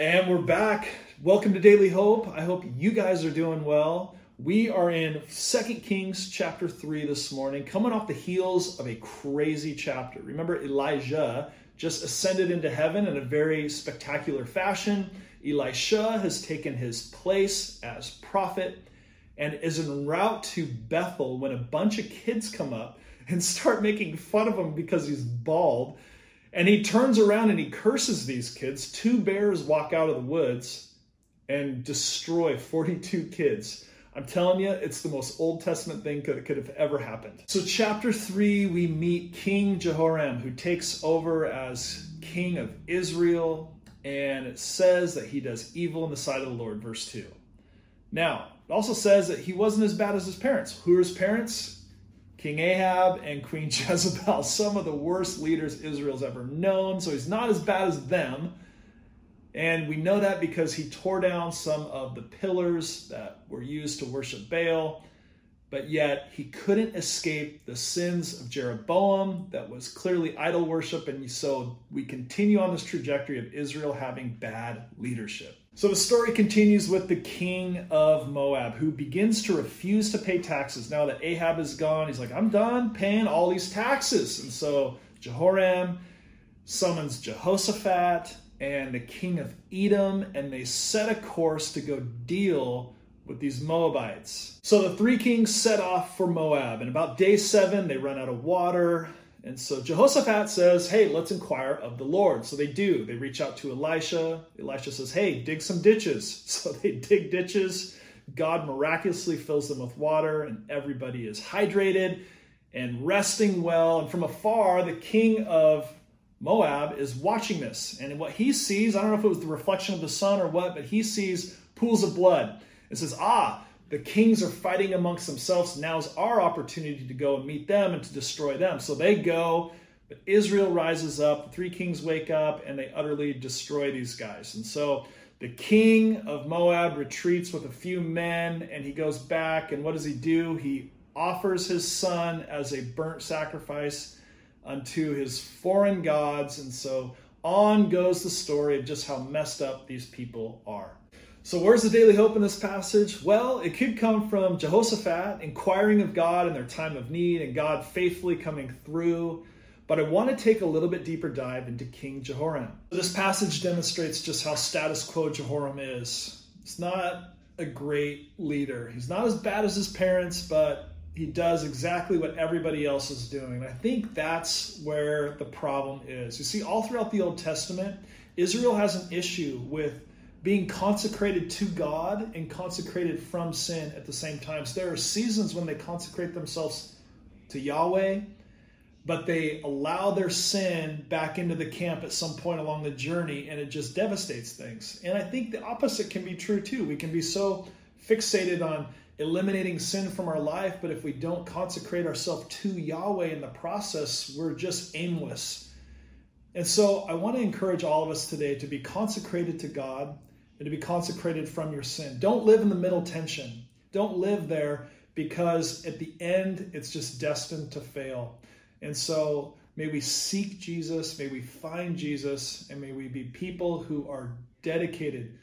And we're back. Welcome to Daily Hope. I hope you guys are doing well. We are in Second Kings chapter 3 this morning, coming off the heels of a crazy chapter. Remember, Elijah just ascended into heaven in a very spectacular fashion. Elisha has taken his place as prophet and is en route to Bethel when a bunch of kids come up and start making fun of him because he's bald and he turns around and he curses these kids. Two bears walk out of the woods and destroy 42 kids. I'm telling you, it's the most Old Testament thing that could have ever happened. So, chapter 3, we meet King Jehoram, who takes over as king of Israel, and it says that he does evil in the sight of the Lord, verse 2. Now, it also says that he wasn't as bad as his parents. Who are his parents? King Ahab and Queen Jezebel, some of the worst leaders Israel's ever known. So he's not as bad as them. And we know that because he tore down some of the pillars that were used to worship Baal. But yet he couldn't escape the sins of Jeroboam, that was clearly idol worship. And so we continue on this trajectory of Israel having bad leadership. So the story continues with the king of Moab who begins to refuse to pay taxes. Now that Ahab is gone, he's like, I'm done paying all these taxes. And so Jehoram summons Jehoshaphat and the king of Edom, and they set a course to go deal with these Moabites. So the three kings set off for Moab, and about day seven, they run out of water. And so Jehoshaphat says, Hey, let's inquire of the Lord. So they do. They reach out to Elisha. Elisha says, Hey, dig some ditches. So they dig ditches. God miraculously fills them with water, and everybody is hydrated and resting well. And from afar, the king of Moab is watching this. And what he sees, I don't know if it was the reflection of the sun or what, but he sees pools of blood. It says, Ah, the kings are fighting amongst themselves. Now's our opportunity to go and meet them and to destroy them. So they go, but Israel rises up. The three kings wake up and they utterly destroy these guys. And so the king of Moab retreats with a few men and he goes back. And what does he do? He offers his son as a burnt sacrifice unto his foreign gods. And so on goes the story of just how messed up these people are. So, where's the daily hope in this passage? Well, it could come from Jehoshaphat inquiring of God in their time of need and God faithfully coming through. But I want to take a little bit deeper dive into King Jehoram. This passage demonstrates just how status quo Jehoram is. It's not a great leader. He's not as bad as his parents, but he does exactly what everybody else is doing. I think that's where the problem is. You see, all throughout the Old Testament, Israel has an issue with being consecrated to God and consecrated from sin at the same time. So there are seasons when they consecrate themselves to Yahweh, but they allow their sin back into the camp at some point along the journey and it just devastates things. And I think the opposite can be true too. We can be so fixated on eliminating sin from our life, but if we don't consecrate ourselves to Yahweh in the process, we're just aimless. And so I want to encourage all of us today to be consecrated to God and to be consecrated from your sin. Don't live in the middle tension. Don't live there because at the end it's just destined to fail. And so may we seek Jesus, may we find Jesus, and may we be people who are dedicated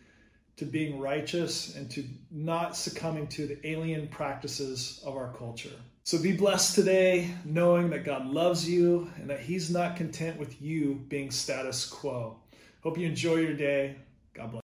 to being righteous and to not succumbing to the alien practices of our culture. So be blessed today, knowing that God loves you and that He's not content with you being status quo. Hope you enjoy your day. God bless.